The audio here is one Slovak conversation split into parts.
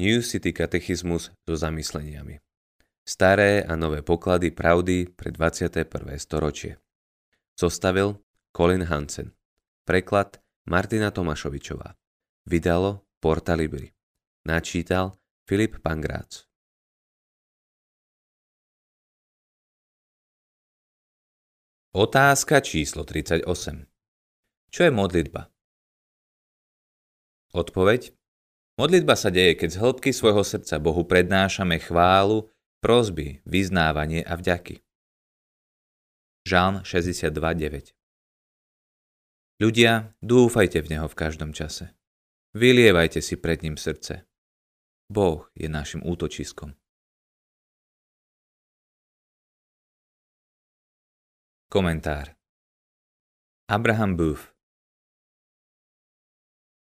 New City katechizmus so zamysleniami. Staré a nové poklady pravdy pre 21. storočie. Zostavil Colin Hansen. Preklad Martina Tomašovičová. Vydalo Porta Libri. Načítal Filip Pangrác. Otázka číslo 38. Čo je modlitba? Odpoveď. Modlitba sa deje, keď z hĺbky svojho srdca Bohu prednášame chválu, prosby, vyznávanie a vďaky. Žálm 62.9 Ľudia, dúfajte v Neho v každom čase. Vylievajte si pred ním srdce. Boh je našim útočiskom. Komentár Abraham Booth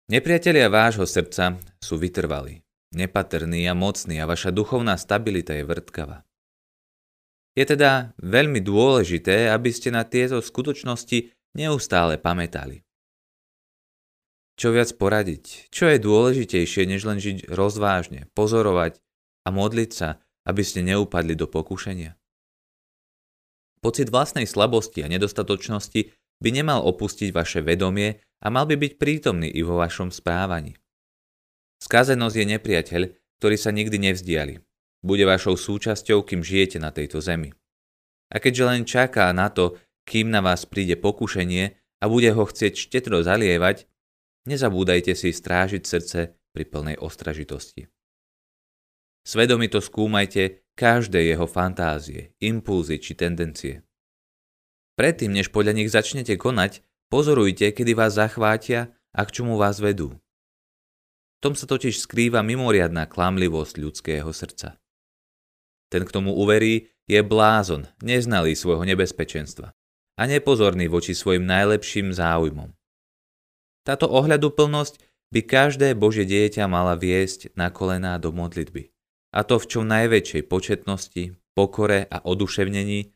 Nepriatelia vášho srdca sú vytrvalí, nepatrní a mocní a vaša duchovná stabilita je vrtkavá. Je teda veľmi dôležité, aby ste na tieto skutočnosti neustále pamätali. Čo viac poradiť? Čo je dôležitejšie, než len žiť rozvážne, pozorovať a modliť sa, aby ste neupadli do pokušenia? Pocit vlastnej slabosti a nedostatočnosti by nemal opustiť vaše vedomie a mal by byť prítomný i vo vašom správaní. Skazenosť je nepriateľ, ktorý sa nikdy nevzdiali. Bude vašou súčasťou, kým žijete na tejto zemi. A keďže len čaká na to, kým na vás príde pokušenie a bude ho chcieť štetro zalievať, nezabúdajte si strážiť srdce pri plnej ostražitosti. Svedomito skúmajte každé jeho fantázie, impulzy či tendencie. Predtým, než podľa nich začnete konať, pozorujte, kedy vás zachvátia a k čomu vás vedú. V tom sa totiž skrýva mimoriadná klamlivosť ľudského srdca. Ten, k tomu uverí, je blázon, neznalý svojho nebezpečenstva a nepozorný voči svojim najlepším záujmom. Táto ohľaduplnosť by každé Bože dieťa mala viesť na kolená do modlitby. A to v čo najväčšej početnosti, pokore a oduševnení,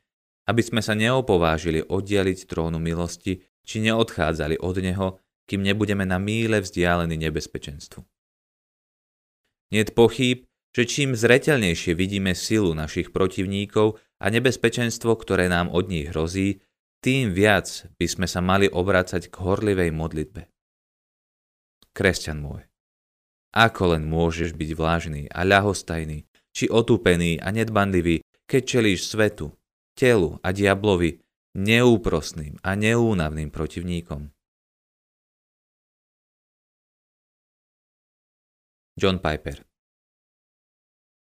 aby sme sa neopovážili oddialiť trónu milosti, či neodchádzali od Neho, kým nebudeme na míle vzdialení nebezpečenstvu. Niet pochýb, že čím zreteľnejšie vidíme silu našich protivníkov a nebezpečenstvo, ktoré nám od nich hrozí, tým viac by sme sa mali obrácať k horlivej modlitbe. Kresťan môj, ako len môžeš byť vlážný a ľahostajný, či otúpený a nedbanlivý, keď čelíš svetu, telu a diablovi neúprosným a neúnavným protivníkom. John Piper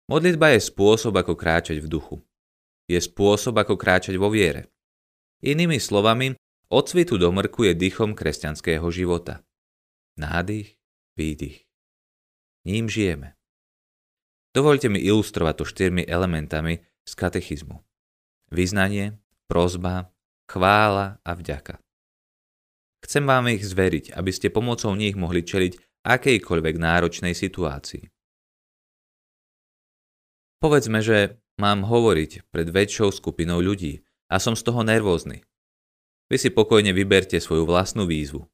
Modlitba je spôsob, ako kráčať v duchu. Je spôsob, ako kráčať vo viere. Inými slovami, od svitu do mrku je dychom kresťanského života. Nádych, výdych. Ním žijeme. Dovolte mi ilustrovať to štyrmi elementami z katechizmu. Vyznanie, prozba, chvála a vďaka. Chcem vám ich zveriť, aby ste pomocou nich mohli čeliť akejkoľvek náročnej situácii. Povedzme, že mám hovoriť pred väčšou skupinou ľudí a som z toho nervózny. Vy si pokojne vyberte svoju vlastnú výzvu.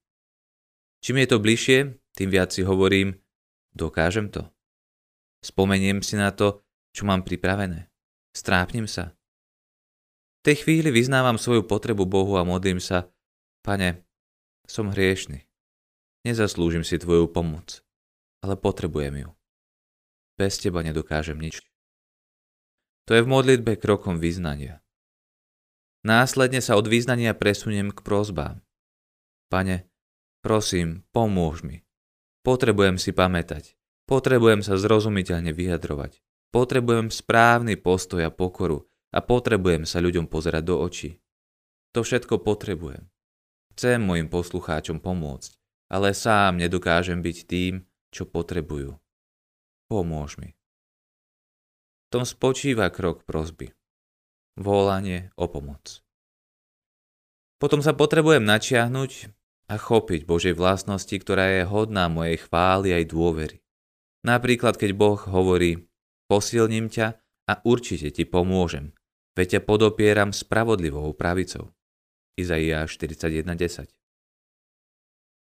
Čím je to bližšie, tým viac si hovorím, dokážem to. Spomeniem si na to, čo mám pripravené. Strápnim sa tej chvíli vyznávam svoju potrebu Bohu a modlím sa, Pane, som hriešný. Nezaslúžim si Tvoju pomoc, ale potrebujem ju. Bez Teba nedokážem nič. To je v modlitbe krokom vyznania. Následne sa od vyznania presuniem k prozbám. Pane, prosím, pomôž mi. Potrebujem si pamätať. Potrebujem sa zrozumiteľne vyjadrovať. Potrebujem správny postoj a pokoru, a potrebujem sa ľuďom pozerať do očí. To všetko potrebujem. Chcem mojim poslucháčom pomôcť, ale sám nedokážem byť tým, čo potrebujú. Pomôž mi. V tom spočíva krok prozby. Volanie o pomoc. Potom sa potrebujem načiahnuť a chopiť Božej vlastnosti, ktorá je hodná mojej chvály aj dôvery. Napríklad, keď Boh hovorí, posilním ťa a určite ti pomôžem, veď ťa podopieram spravodlivou pravicou. Izaiáš 41.10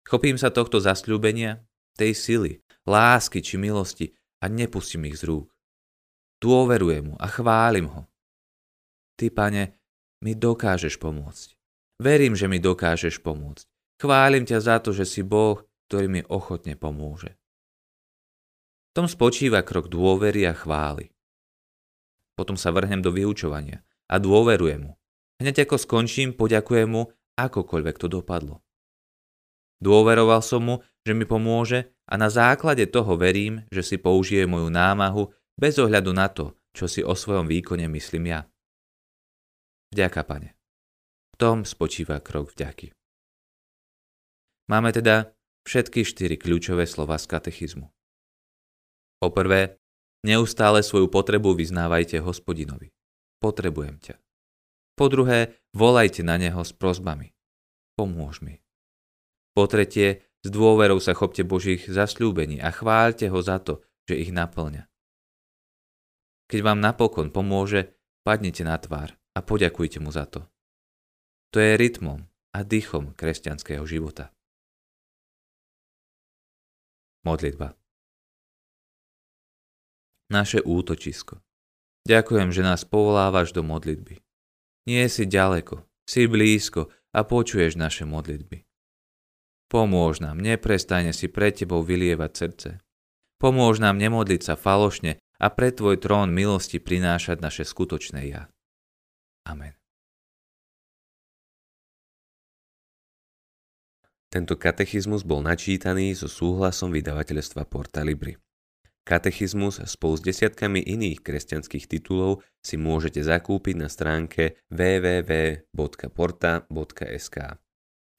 Chopím sa tohto zasľúbenia, tej sily, lásky či milosti a nepustím ich z rúk. Dôverujem mu a chválim ho. Ty, pane, mi dokážeš pomôcť. Verím, že mi dokážeš pomôcť. Chválim ťa za to, že si Boh, ktorý mi ochotne pomôže. V tom spočíva krok dôvery a chvály. Potom sa vrhnem do vyučovania a dôverujem mu. Hneď ako skončím, poďakujem mu, akokoľvek to dopadlo. Dôveroval som mu, že mi pomôže a na základe toho verím, že si použije moju námahu bez ohľadu na to, čo si o svojom výkone myslím ja. Vďaka, pane. V tom spočíva krok vďaky. Máme teda všetky štyri kľúčové slova z katechizmu. Poprvé, neustále svoju potrebu vyznávajte hospodinovi. Potrebujem ťa. Po druhé, volajte na neho s prozbami. Pomôž mi. Po tretie, s dôverou sa chopte Božích zasľúbení a chváľte ho za to, že ich naplňa. Keď vám napokon pomôže, padnite na tvár a poďakujte mu za to. To je rytmom a dýchom kresťanského života. Modlitba Naše útočisko. Ďakujem, že nás povolávaš do modlitby. Nie si ďaleko, si blízko a počuješ naše modlitby. Pomôž nám neprestajne si pred Tebou vylievať srdce. Pomôž nám nemodliť sa falošne a pre Tvoj trón milosti prinášať naše skutočné ja. Amen. Tento katechizmus bol načítaný so súhlasom vydavateľstva Porta Libri. Katechizmus spolu s desiatkami iných kresťanských titulov si môžete zakúpiť na stránke www.porta.sk.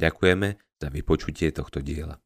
Ďakujeme za vypočutie tohto diela.